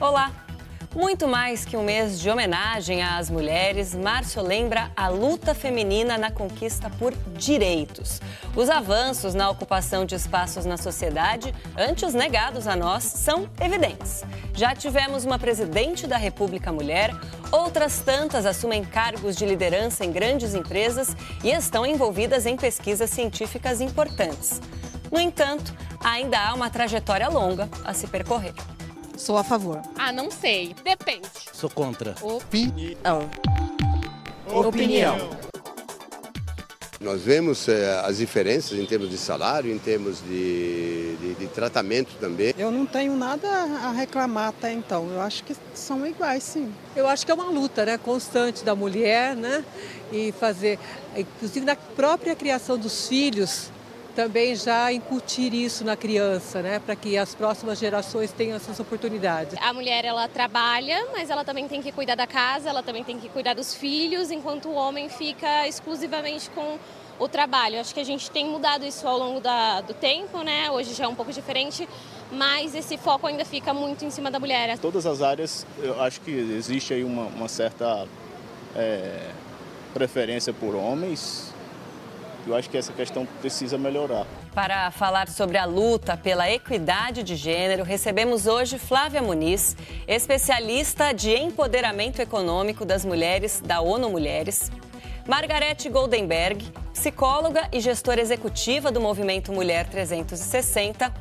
Olá! Muito mais que um mês de homenagem às mulheres, março lembra a luta feminina na conquista por direitos. Os avanços na ocupação de espaços na sociedade, antes negados a nós, são evidentes. Já tivemos uma presidente da República mulher, outras tantas assumem cargos de liderança em grandes empresas e estão envolvidas em pesquisas científicas importantes. No entanto, ainda há uma trajetória longa a se percorrer. Sou a favor. Ah, não sei. Depende. Sou contra. Opinião. Opinião. Nós vemos eh, as diferenças em termos de salário, em termos de, de, de tratamento também. Eu não tenho nada a reclamar até então. Eu acho que são iguais, sim. Eu acho que é uma luta né, constante da mulher, né? E fazer, inclusive na própria criação dos filhos, também já incutir isso na criança, né, para que as próximas gerações tenham essas oportunidades. A mulher ela trabalha, mas ela também tem que cuidar da casa, ela também tem que cuidar dos filhos, enquanto o homem fica exclusivamente com o trabalho. Acho que a gente tem mudado isso ao longo da, do tempo, né? Hoje já é um pouco diferente, mas esse foco ainda fica muito em cima da mulher. Todas as áreas, eu acho que existe aí uma, uma certa é, preferência por homens, eu acho que essa questão precisa melhorar. Para falar sobre a luta pela equidade de gênero, recebemos hoje Flávia Muniz, especialista de empoderamento econômico das mulheres da ONU Mulheres. Margarete Goldenberg, psicóloga e gestora executiva do Movimento Mulher 360.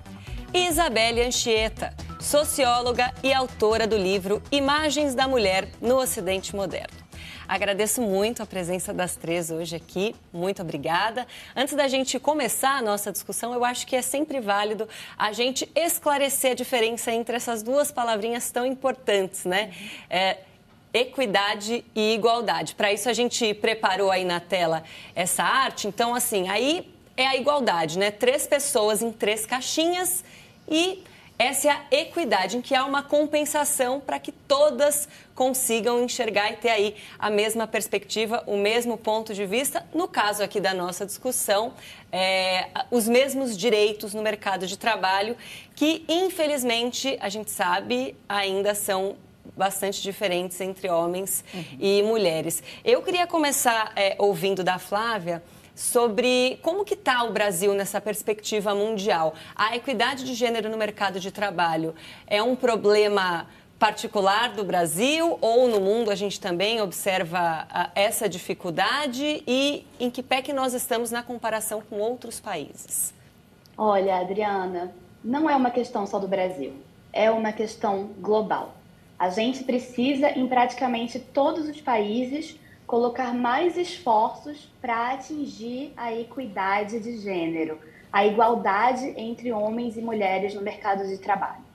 E Isabelle Anchieta, socióloga e autora do livro Imagens da Mulher no Ocidente Moderno. Agradeço muito a presença das três hoje aqui. Muito obrigada. Antes da gente começar a nossa discussão, eu acho que é sempre válido a gente esclarecer a diferença entre essas duas palavrinhas tão importantes, né? É, equidade e igualdade. Para isso a gente preparou aí na tela essa arte. Então, assim, aí é a igualdade, né? Três pessoas em três caixinhas e essa é a equidade, em que há uma compensação para que todas consigam enxergar e ter aí a mesma perspectiva, o mesmo ponto de vista. No caso aqui da nossa discussão, é, os mesmos direitos no mercado de trabalho, que infelizmente a gente sabe ainda são bastante diferentes entre homens uhum. e mulheres. Eu queria começar é, ouvindo da Flávia sobre como que está o Brasil nessa perspectiva mundial. A equidade de gênero no mercado de trabalho é um problema particular do Brasil ou no mundo a gente também observa uh, essa dificuldade e em que pé que nós estamos na comparação com outros países? Olha, Adriana, não é uma questão só do Brasil, é uma questão global. A gente precisa, em praticamente todos os países, colocar mais esforços para atingir a equidade de gênero, a igualdade entre homens e mulheres no mercado de trabalho.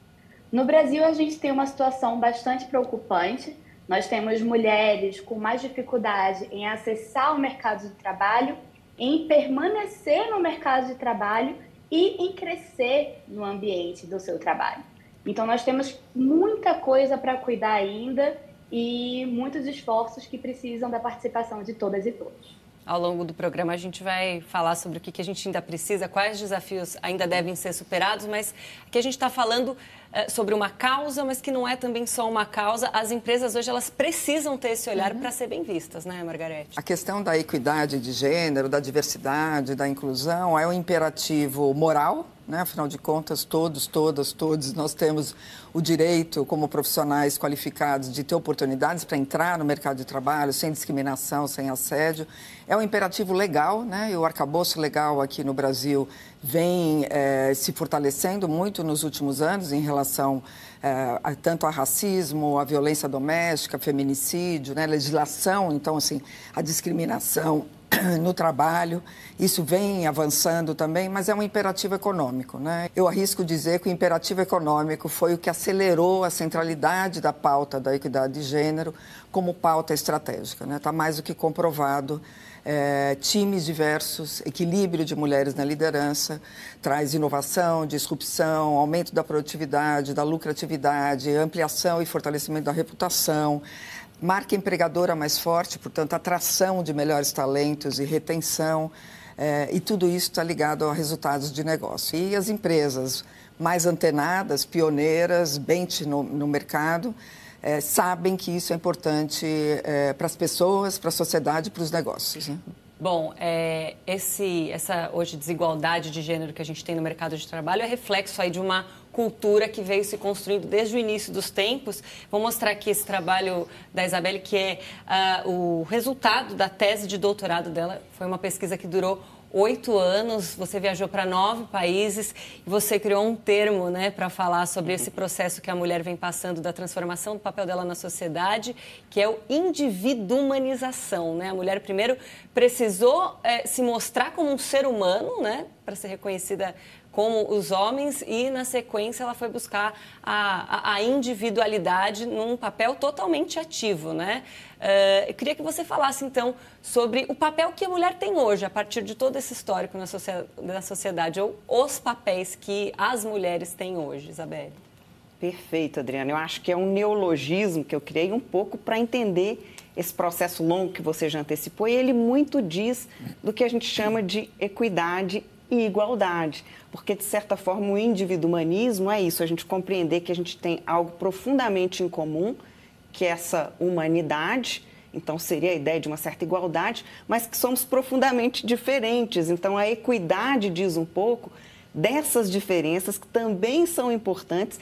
No Brasil, a gente tem uma situação bastante preocupante. Nós temos mulheres com mais dificuldade em acessar o mercado de trabalho, em permanecer no mercado de trabalho e em crescer no ambiente do seu trabalho. Então, nós temos muita coisa para cuidar ainda e muitos esforços que precisam da participação de todas e todos. Ao longo do programa, a gente vai falar sobre o que a gente ainda precisa, quais desafios ainda devem ser superados, mas aqui a gente está falando é, sobre uma causa, mas que não é também só uma causa. As empresas hoje elas precisam ter esse olhar uhum. para ser bem vistas, né, Margarete? A questão da equidade de gênero, da diversidade, da inclusão é um imperativo moral né? Afinal de contas, todos, todas, todos nós temos o direito, como profissionais qualificados, de ter oportunidades para entrar no mercado de trabalho sem discriminação, sem assédio. É um imperativo legal, né? E o arcabouço legal aqui no Brasil vem é, se fortalecendo muito nos últimos anos em relação é, a, tanto a racismo, a violência doméstica, feminicídio, né? legislação, então assim, a discriminação no trabalho. Isso vem avançando também, mas é um imperativo econômico. Né? Eu arrisco dizer que o imperativo econômico foi o que acelerou a centralidade da pauta da equidade de gênero como pauta estratégica. Está né? Tá mais do que comprovado. É, times diversos, equilíbrio de mulheres na liderança, traz inovação, disrupção, aumento da produtividade, da lucratividade, ampliação e fortalecimento da reputação, marca empregadora mais forte, portanto, atração de melhores talentos e retenção. É, e tudo isso está ligado a resultados de negócio. E as empresas mais antenadas, pioneiras, bem no, no mercado, é, sabem que isso é importante é, para as pessoas, para a sociedade, para os negócios. Né? Bom, é, esse, essa hoje desigualdade de gênero que a gente tem no mercado de trabalho é reflexo aí de uma cultura que veio se construindo desde o início dos tempos. Vou mostrar aqui esse trabalho da Isabelle, que é uh, o resultado da tese de doutorado dela. Foi uma pesquisa que durou oito anos, você viajou para nove países e você criou um termo né, para falar sobre esse processo que a mulher vem passando da transformação do papel dela na sociedade, que é o individualização. Né? A mulher primeiro precisou é, se mostrar como um ser humano, né, para ser reconhecida como os homens e, na sequência, ela foi buscar a, a individualidade num papel totalmente ativo, né? Uh, eu queria que você falasse, então, sobre o papel que a mulher tem hoje, a partir de todo esse histórico na, na sociedade, ou os papéis que as mulheres têm hoje, Isabelle. Perfeito, Adriana. Eu acho que é um neologismo que eu criei um pouco para entender esse processo longo que você já antecipou, e ele muito diz do que a gente chama de equidade e igualdade, porque de certa forma o individualismo é isso, a gente compreender que a gente tem algo profundamente em comum, que é essa humanidade, então seria a ideia de uma certa igualdade, mas que somos profundamente diferentes. Então a equidade diz um pouco dessas diferenças que também são importantes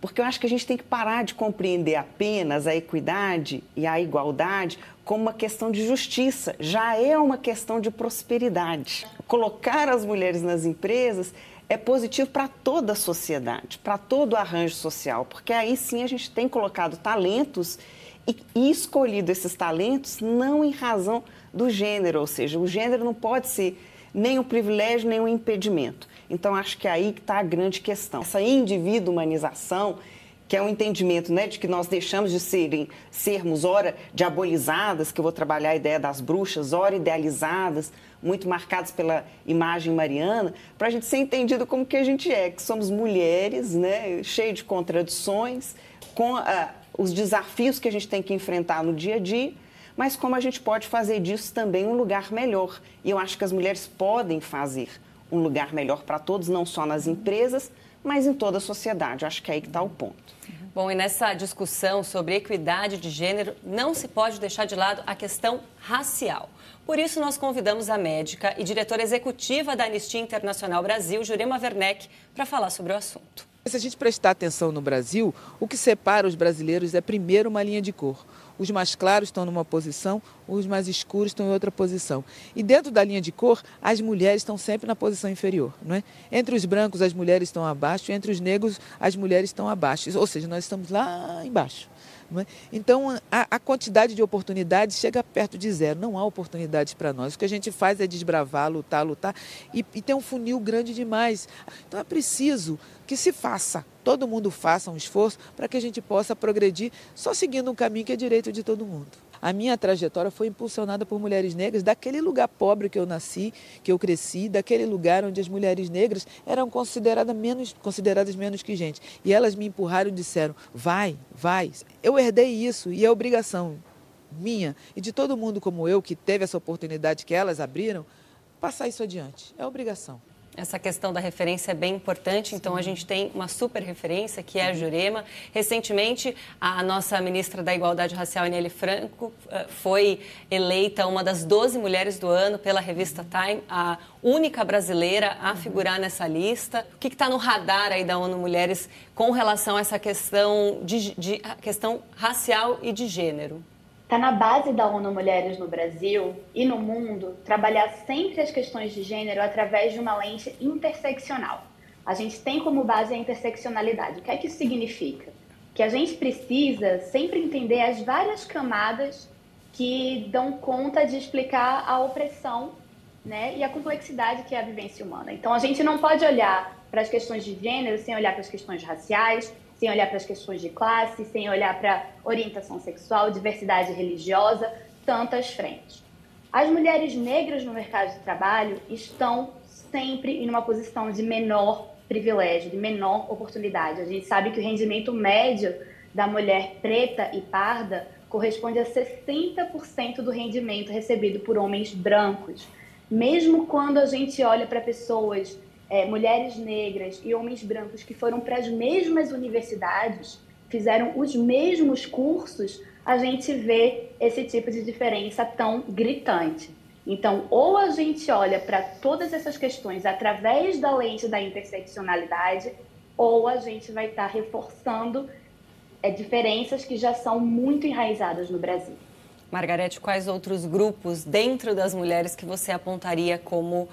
porque eu acho que a gente tem que parar de compreender apenas a equidade e a igualdade como uma questão de justiça, já é uma questão de prosperidade. Colocar as mulheres nas empresas é positivo para toda a sociedade, para todo o arranjo social, porque aí sim a gente tem colocado talentos e, escolhido esses talentos não em razão do gênero, ou seja, o gênero não pode ser nem um privilégio, nem um impedimento. Então, acho que é aí que está a grande questão. Essa individualização, que é um entendimento né, de que nós deixamos de serem, sermos, ora, diabolizadas, que eu vou trabalhar a ideia das bruxas, ora, idealizadas, muito marcadas pela imagem mariana, para a gente ser entendido como que a gente é, que somos mulheres, né, cheio de contradições, com ah, os desafios que a gente tem que enfrentar no dia a dia, mas como a gente pode fazer disso também um lugar melhor. E eu acho que as mulheres podem fazer um lugar melhor para todos, não só nas empresas, mas em toda a sociedade. Acho que é aí que está o ponto. Bom, e nessa discussão sobre equidade de gênero, não se pode deixar de lado a questão racial. Por isso, nós convidamos a médica e diretora executiva da Anistia Internacional Brasil, Jurema Werneck, para falar sobre o assunto. Se a gente prestar atenção no Brasil, o que separa os brasileiros é primeiro uma linha de cor. Os mais claros estão numa posição, os mais escuros estão em outra posição. E dentro da linha de cor, as mulheres estão sempre na posição inferior. Não é? Entre os brancos, as mulheres estão abaixo, entre os negros, as mulheres estão abaixo. Ou seja, nós estamos lá embaixo. É? Então, a, a, quantidade de oportunidades chega perto de zero. Não há oportunidades para nós. O que a gente faz é desbravar, lutar, lutar. E, e tem um funil grande demais. Então, é preciso que se faça, todo mundo faça um esforço para que a gente possa progredir só seguindo um caminho que é direito de todo mundo. A minha trajetória foi impulsionada por mulheres negras daquele lugar pobre que eu nasci, que eu cresci, daquele lugar onde as mulheres negras eram consideradas menos, consideradas menos que gente. E elas me empurraram e disseram: vai, vai. Eu herdei isso e é obrigação minha e de todo mundo como eu, que teve essa oportunidade que elas abriram, passar isso adiante. É obrigação. Essa questão da referência é bem importante, então a gente tem uma super referência, que é a Jurema. Recentemente, a nossa ministra da Igualdade Racial, Ineli Franco, eh, foi eleita uma das 12 mulheres do ano pela revista Time, a única brasileira a figurar nessa lista. O que está no radar aí da ONU Mulheres com relação a essa questão, de, de questão racial e de gênero? Está na base da ONU Mulheres no Brasil e no mundo trabalhar sempre as questões de gênero através de uma lente interseccional. A gente tem como base a interseccionalidade. O que é que isso significa? Que a gente precisa sempre entender as várias camadas que dão conta de explicar a opressão né, e a complexidade que é a vivência humana. Então, a gente não pode olhar para as questões de gênero sem olhar para as questões raciais, sem olhar para as questões de classe, sem olhar para orientação sexual, diversidade religiosa, tantas frentes. As mulheres negras no mercado de trabalho estão sempre em uma posição de menor privilégio, de menor oportunidade. A gente sabe que o rendimento médio da mulher preta e parda corresponde a 60% do rendimento recebido por homens brancos. Mesmo quando a gente olha para pessoas é, mulheres negras e homens brancos que foram para as mesmas universidades, fizeram os mesmos cursos, a gente vê esse tipo de diferença tão gritante. Então, ou a gente olha para todas essas questões através da lente da interseccionalidade, ou a gente vai estar tá reforçando é, diferenças que já são muito enraizadas no Brasil. Margarete, quais outros grupos dentro das mulheres que você apontaria como uh,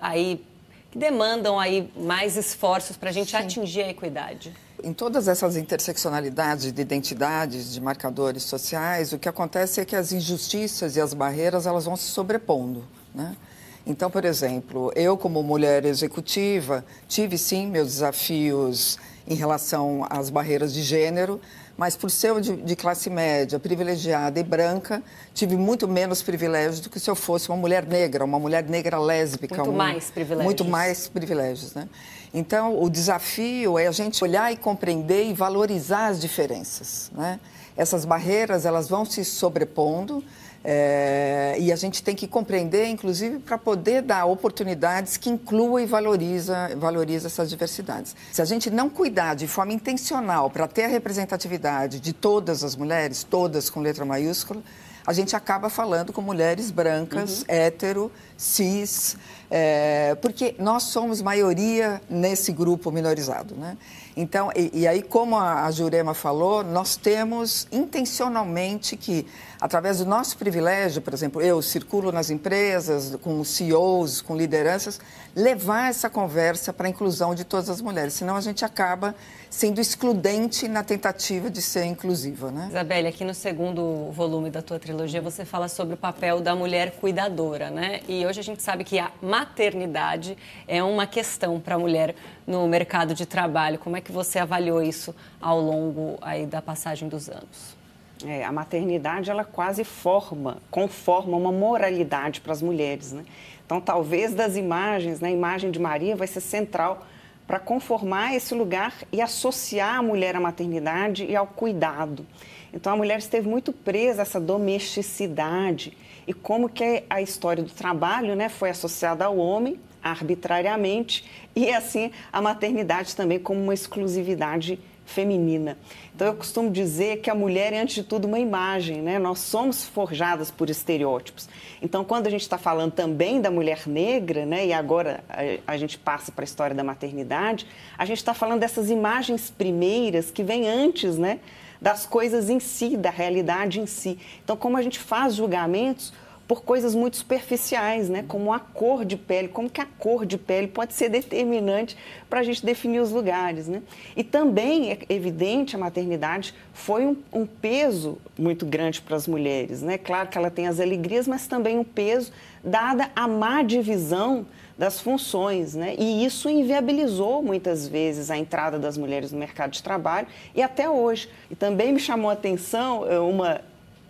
aí que demandam aí mais esforços para a gente Sim. atingir a equidade? Em todas essas interseccionalidades de identidades, de marcadores sociais, o que acontece é que as injustiças e as barreiras elas vão se sobrepondo, né? Então, por exemplo, eu como mulher executiva tive sim meus desafios em relação às barreiras de gênero, mas por ser de, de, classe média, privilegiada e branca, tive muito menos privilégios do que se eu fosse uma mulher negra, uma mulher negra lésbica. Muito mais privilégios. Muito mais privilégios, né? Então, o desafio é a gente olhar e compreender e valorizar as diferenças, né? Essas barreiras, elas vão se sobrepondo, é, e a gente tem que compreender, inclusive, para poder dar oportunidades que incluam e valoriza, valoriza essas diversidades. Se a gente não cuidar de forma intencional para ter a representatividade de todas as mulheres, todas com letra maiúscula, a gente acaba falando com mulheres brancas, uhum. hétero, cis, é, porque nós somos maioria nesse grupo minorizado, né? Então, e, e aí, como a, a Jurema falou, nós temos intencionalmente que, através do nosso privilégio, por exemplo, eu circulo nas empresas, com CEOs, com lideranças, levar essa conversa para a inclusão de todas as mulheres, senão a gente acaba sendo excludente na tentativa de ser inclusiva, né? Isabelle, aqui no segundo volume da tua trilogia, você fala sobre o papel da mulher cuidadora, né? E hoje a gente sabe que a maternidade é uma questão para a mulher no mercado de trabalho. Como é que você avaliou isso ao longo aí da passagem dos anos? É, a maternidade ela quase forma, conforma uma moralidade para as mulheres, né? Então, talvez das imagens, né, a imagem de Maria vai ser central para conformar esse lugar e associar a mulher à maternidade e ao cuidado. Então, a mulher esteve muito presa a essa domesticidade e como que a história do trabalho né, foi associada ao homem arbitrariamente e assim a maternidade também como uma exclusividade feminina. Então eu costumo dizer que a mulher é antes de tudo uma imagem, né? Nós somos forjadas por estereótipos. Então quando a gente está falando também da mulher negra, né? E agora a, a gente passa para a história da maternidade, a gente está falando dessas imagens primeiras que vêm antes, né? Das coisas em si, da realidade em si. Então como a gente faz julgamentos por coisas muito superficiais, né? como a cor de pele, como que a cor de pele pode ser determinante para a gente definir os lugares. Né? E também é evidente, a maternidade foi um, um peso muito grande para as mulheres. Né? Claro que ela tem as alegrias, mas também um peso dada a má divisão das funções, né? E isso inviabilizou muitas vezes a entrada das mulheres no mercado de trabalho e até hoje. E também me chamou a atenção eh, uma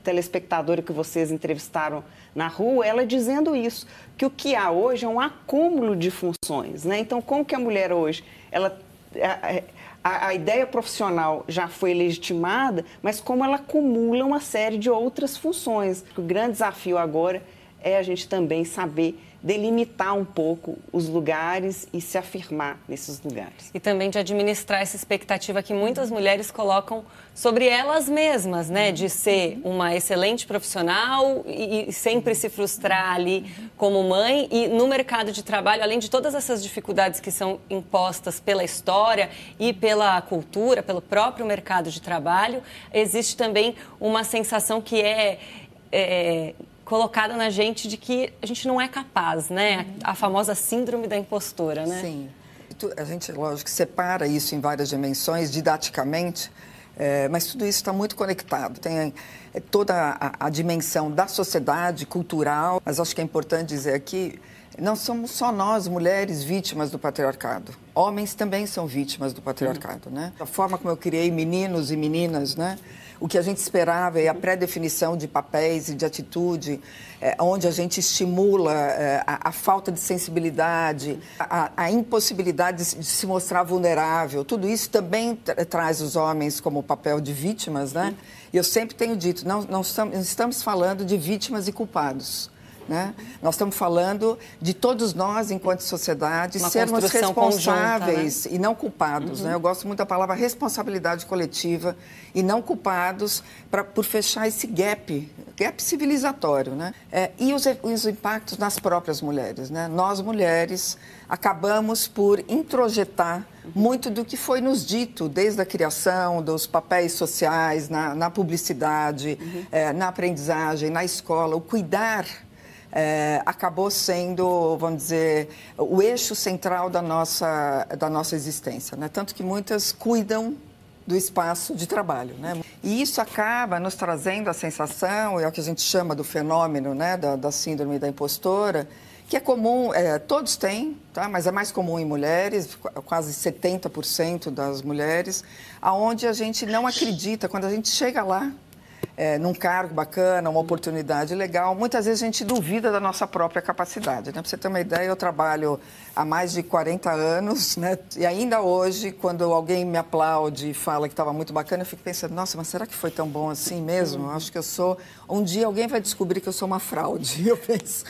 telespectadora que vocês entrevistaram na rua, ela dizendo isso, que o que há hoje é um acúmulo de funções, né? Então, como que a mulher hoje, ela a, a, ideia profissional já foi legitimada, mas como ela acumula uma série de outras funções. O grande desafio agora é a gente também saber delimitar um pouco os lugares e se afirmar nesses lugares. E também de administrar essa expectativa que muitas mulheres colocam sobre elas mesmas, né? De ser uma excelente profissional e, sempre se frustrar ali como mãe e no mercado de trabalho, além de todas essas dificuldades que são impostas pela história e pela cultura, pelo próprio mercado de trabalho, existe também uma sensação que é, é colocada na gente de que a gente não é capaz, né? A famosa síndrome da impostora, né? Sim. A gente, lógico, separa isso em várias dimensões, didaticamente, é, mas tudo isso está muito conectado. Tem é, toda a, a, dimensão da sociedade, cultural, mas acho que é importante dizer aqui, não somos só nós, mulheres, vítimas do patriarcado. Homens também são vítimas do patriarcado, né? A forma como eu criei meninos e meninas, né? O que a gente esperava é a pré-definição de papéis e de atitude, é, onde a gente estimula é, a, a, falta de sensibilidade, a, a impossibilidade de, de, se mostrar vulnerável. Tudo isso também tra traz os homens como papel de vítimas, né? E eu sempre tenho dito, não, não estamos, estamos falando de vítimas e culpados. Né? Nós estamos falando de todos nós, enquanto sociedade, Uma sermos responsáveis conjunta, né? e não culpados. Uhum. Né? Eu gosto muito da palavra responsabilidade coletiva e não culpados pra, por fechar esse gap, gap civilizatório. Né? É, e os, os impactos nas próprias mulheres. Né? Nós, mulheres, acabamos por introjetar muito do que foi nos dito desde a criação, dos papéis sociais, na, na publicidade, uhum. é, na aprendizagem, na escola, o cuidar é, acabou sendo, vamos dizer, o eixo central da nossa, da nossa existência. Né? Tanto que muitas cuidam do espaço de trabalho. Né? E isso acaba nos trazendo a sensação, é o que a gente chama do fenômeno né, da, da síndrome da impostora, que é comum, é, todos têm, tá? mas é mais comum em mulheres, quase 70% das mulheres, aonde a gente não acredita, quando a gente chega lá, é, num cargo bacana, uma oportunidade legal, muitas vezes a gente duvida da nossa própria capacidade. Né? Para você ter uma ideia, eu trabalho há mais de 40 anos, né? e ainda hoje, quando alguém me aplaude e fala que estava muito bacana, eu fico pensando, nossa, mas será que foi tão bom assim mesmo? Eu acho que eu sou... Um dia alguém vai descobrir que eu sou uma fraude, eu penso.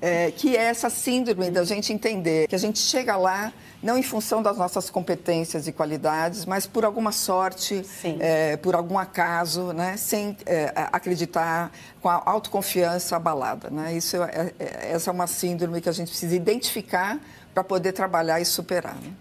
É, que é essa síndrome da gente entender que a gente chega lá não em função das nossas competências e qualidades, mas por alguma sorte, é, por algum acaso, né? sem é, acreditar, com a autoconfiança abalada. Né? Isso é, é, essa é uma síndrome que a gente precisa identificar para poder trabalhar e superar. Né?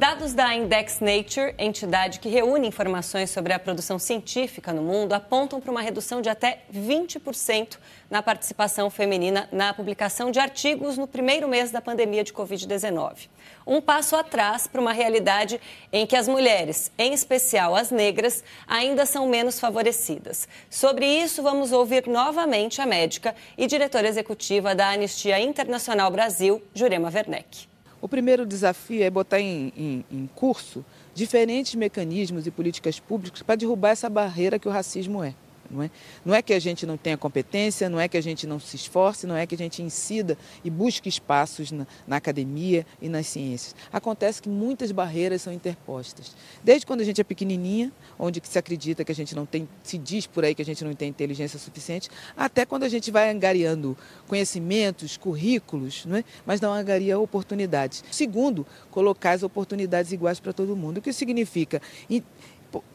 Dados da Index Nature, entidade que reúne informações sobre a produção científica no mundo, apontam para uma redução de até 20% na participação feminina na publicação de artigos no primeiro mês da pandemia de Covid-19. Um passo atrás para uma realidade em que as mulheres, em especial as negras, ainda são menos favorecidas. Sobre isso, vamos ouvir novamente a médica e diretora executiva da Anistia Internacional Brasil, Jurema Werneck. O primeiro desafio é botar em, em, em curso diferentes mecanismos e políticas públicas para derrubar essa barreira que o racismo é. Não é? não é que a gente não tenha competência, não é que a gente não se esforce, não é que a gente incida e busque espaços na, na, academia e nas ciências. Acontece que muitas barreiras são interpostas. Desde quando a gente é pequenininha, onde se acredita que a gente não tem, se diz por aí que a gente não tem inteligência suficiente, até quando a gente vai angariando conhecimentos, currículos, não é? mas não angaria oportunidades. Segundo, colocar as oportunidades iguais para todo mundo. O que significa?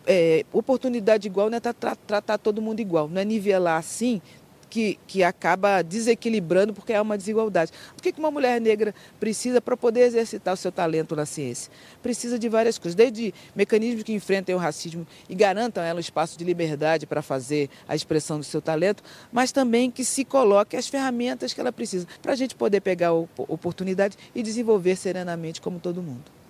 É, oportunidade igual não é tra tratar todo mundo igual, não é nivelar assim que, que acaba desequilibrando porque há uma desigualdade. O que uma mulher negra precisa para poder exercitar o seu talento na ciência? Precisa de várias coisas, desde mecanismos que enfrentem o racismo e garantam a ela um espaço de liberdade para fazer a expressão do seu talento, mas também que se coloque as ferramentas que ela precisa para a gente poder pegar a oportunidade e desenvolver serenamente como todo mundo.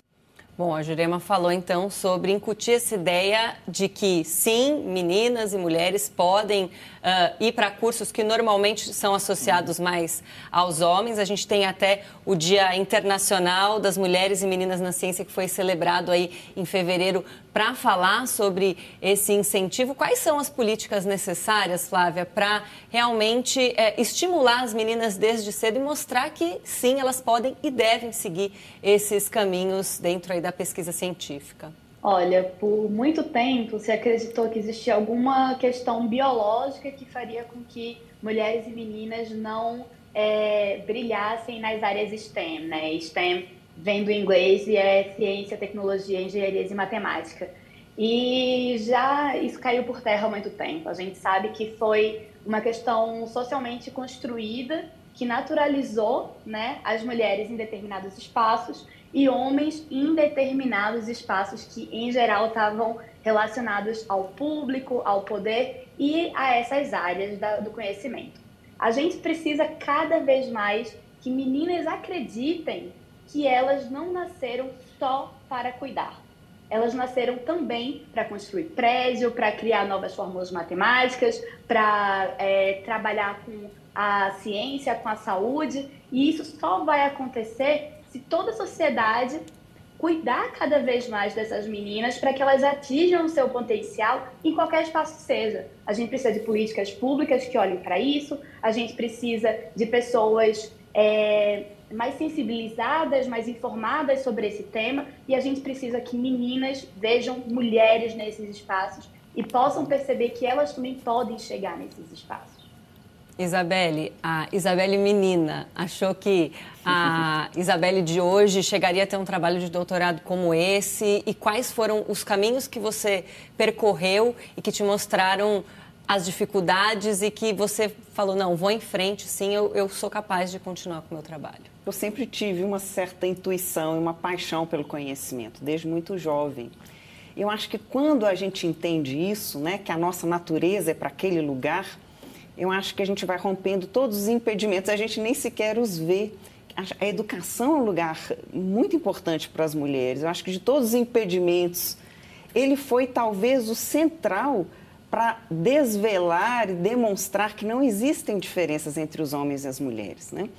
Bom, a Jurema falou então sobre incutir essa ideia de que sim, meninas e mulheres podem uh, ir para cursos que normalmente são associados mais aos homens. A gente tem até o Dia Internacional das Mulheres e Meninas na Ciência que foi celebrado aí em fevereiro para falar sobre esse incentivo. Quais são as políticas necessárias, Flávia, para realmente é, estimular as meninas desde cedo e mostrar que sim, elas podem e devem seguir esses caminhos dentro aí da pesquisa científica? Olha, por muito tempo se acreditou que existia alguma questão biológica que faria com que mulheres e meninas não é, brilhassem nas áreas STEM, né? STEM vem do inglês e é ciência, tecnologia, engenharia e matemática. E já isso caiu por terra há muito tempo. A gente sabe que foi uma questão socialmente construída que naturalizou né, as mulheres em determinados espaços e homens em determinados espaços que, em geral, estavam relacionados ao público, ao poder e a essas áreas da, do conhecimento. A gente precisa cada vez mais que meninas acreditem que elas não nasceram só para cuidar. Elas nasceram também para construir prédio, para criar novas fórmulas matemáticas, para é, trabalhar com a ciência, com a saúde. E isso só vai acontecer se toda a sociedade cuidar cada vez mais dessas meninas para que elas atinjam o seu potencial em qualquer espaço seja. A gente precisa de políticas públicas que olhem para isso, a gente precisa de pessoas é, mais sensibilizadas, mais informadas sobre esse tema e a gente precisa que meninas vejam mulheres nesses espaços e possam perceber que elas também podem chegar nesses espaços. Isabelle, a Isabelle menina achou que a Isabelle de hoje chegaria a ter um trabalho de doutorado como esse? E quais foram os caminhos que você percorreu e que te mostraram as dificuldades e que você falou, não, vou em frente, sim, eu, eu sou capaz de continuar com o meu trabalho? Eu sempre tive uma certa intuição e uma paixão pelo conhecimento, desde muito jovem. Eu acho que quando a gente entende isso, né, que a nossa natureza é para aquele lugar, eu acho que a gente vai rompendo todos os impedimentos, a gente nem sequer os vê. A educação é um lugar muito importante para as mulheres. Eu acho que de todos os impedimentos, ele foi talvez o central para desvelar e demonstrar que não existem diferenças entre os homens e as mulheres. Né?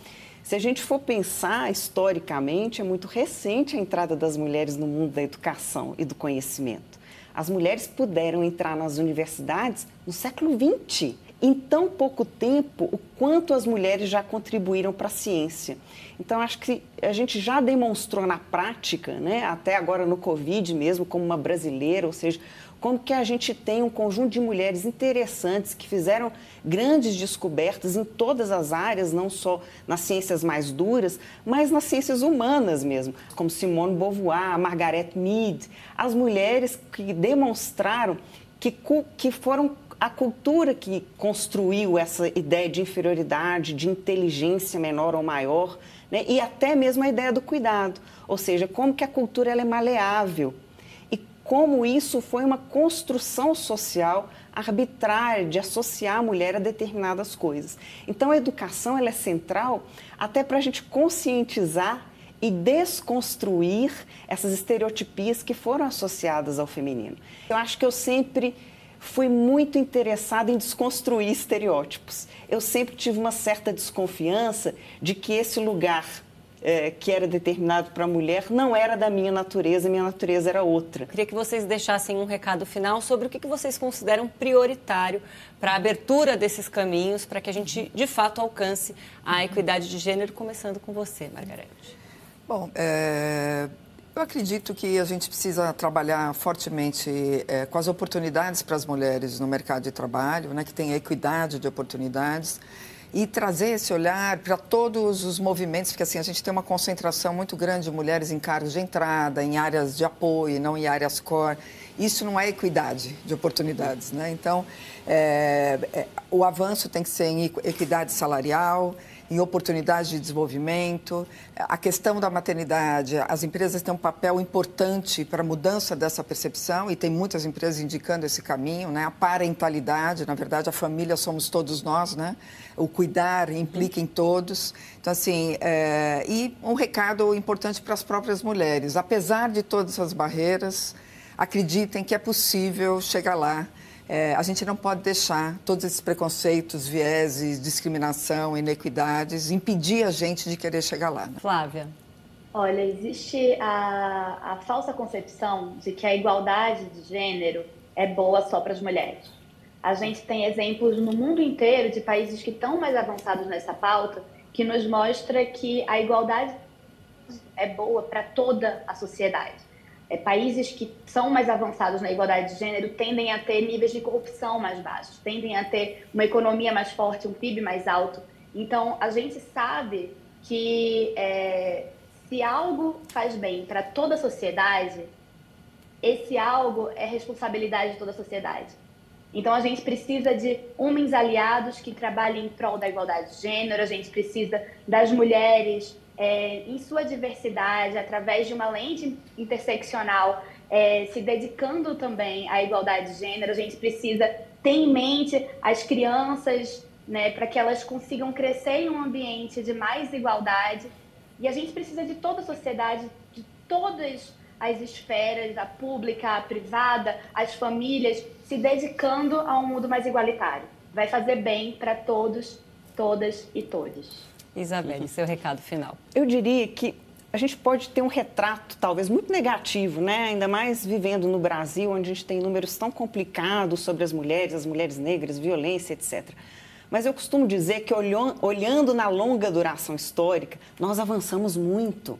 Se a gente for pensar historicamente, é muito recente a entrada das mulheres no mundo da educação e do conhecimento. As mulheres puderam entrar nas universidades no século XX em tão pouco tempo o quanto as mulheres já contribuíram para a ciência. Então, acho que a gente já demonstrou na prática, né, até agora no Covid mesmo, como uma brasileira, ou seja, como que a gente tem um conjunto de mulheres interessantes que fizeram grandes descobertas em todas as áreas, não só nas ciências mais duras, mas nas ciências humanas mesmo, como Simone Beauvoir, Margaret Mead, as mulheres que demonstraram que, que foram a cultura que construiu essa ideia de inferioridade, de inteligência menor ou maior, né? e até mesmo a ideia do cuidado, ou seja, como que a cultura ela é maleável como isso foi uma construção social arbitrária de associar a mulher a determinadas coisas. Então a educação ela é central até para a gente conscientizar e desconstruir essas estereotipias que foram associadas ao feminino. Eu acho que eu sempre fui muito interessada em desconstruir estereótipos. Eu sempre tive uma certa desconfiança de que esse lugar é, que era determinado para a mulher não era da minha natureza, minha natureza era outra. Queria que vocês deixassem um recado final sobre o que, que vocês consideram prioritário para a abertura desses caminhos, para que a gente, de fato, alcance a equidade de gênero, começando com você, Margarete. Bom, é, eu acredito que a gente precisa trabalhar fortemente é, com as oportunidades para as mulheres no mercado de trabalho, né, que tem equidade de oportunidades e trazer esse olhar para todos os movimentos, porque assim a gente tem uma concentração muito grande de mulheres em cargos de entrada, em áreas de apoio, não em áreas core. Isso não é equidade de oportunidades, né? Então, é, é, o avanço tem que ser em equidade salarial, em oportunidades de desenvolvimento. A questão da maternidade, as empresas têm um papel importante para a mudança dessa percepção e tem muitas empresas indicando esse caminho, né? A parentalidade, na verdade, a família somos todos nós, né? O cuidar implica em todos. Então, assim, é... e um recado importante para as próprias mulheres. Apesar de todas essas barreiras, acreditem que é possível chegar lá é, a gente não pode deixar todos esses preconceitos, vieses, discriminação, inequidades impedir a gente de querer chegar lá. Né? Flávia. Olha, existe a, a falsa concepção de que a igualdade de gênero é boa só para as mulheres. A gente tem exemplos no mundo inteiro de países que estão mais avançados nessa pauta que nos mostra que a igualdade é boa para toda a sociedade é, países que são mais avançados na igualdade de gênero tendem a ter níveis de corrupção mais baixos, tendem a ter uma economia mais forte, um PIB mais alto. Então, a gente sabe que é, se algo faz bem para toda a sociedade, esse algo é responsabilidade de toda a sociedade. Então, a gente precisa de homens aliados que trabalhem em prol da igualdade de gênero, a gente precisa das mulheres é, em sua diversidade, através de uma lente interseccional, é, se dedicando também à igualdade de gênero, a gente precisa ter em mente as crianças, né, para que elas consigam crescer em um ambiente de mais igualdade. E a gente precisa de toda a sociedade, de todas as esferas, a pública, a privada, as famílias, se dedicando a um mundo mais igualitário. Vai fazer bem para todos, todas e todos. Isabelle, seu recado final. Eu diria que a gente pode ter um retrato talvez muito negativo, né? ainda mais vivendo no Brasil, onde a gente tem números tão complicados sobre as mulheres, as mulheres negras, violência, etc. Mas eu costumo dizer que olhando na longa duração histórica, nós avançamos muito.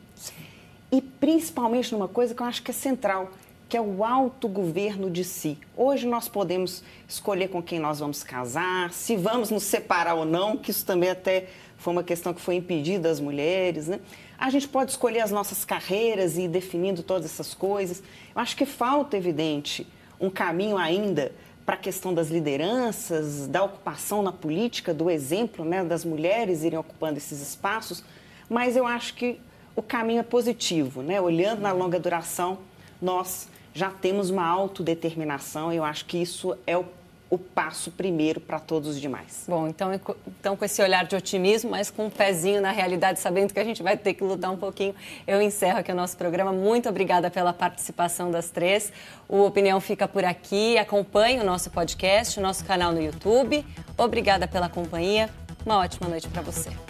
E principalmente numa coisa que eu acho que é central, que é o autogoverno de si. Hoje nós podemos escolher com quem nós vamos casar, se vamos nos separar ou não, que isso também até foi uma questão que foi impedida das mulheres, né? A gente pode escolher as nossas carreiras e ir definindo todas essas coisas. Eu acho que falta, evidente, um caminho ainda para a questão das lideranças, da ocupação na política, do exemplo né, das mulheres irem ocupando esses espaços, mas eu acho que o caminho é positivo, né? Olhando na longa duração, nós já temos uma autodeterminação e eu acho que isso é o, o passo primeiro para todos os demais. Bom, então, então com esse olhar de otimismo, mas com um pezinho na realidade, sabendo que a gente vai ter que lutar um pouquinho, eu encerro aqui o nosso programa. Muito obrigada pela participação das três. O Opinião fica por aqui. Acompanhe o nosso podcast, o nosso canal no YouTube. Obrigada pela companhia. Uma ótima noite para você.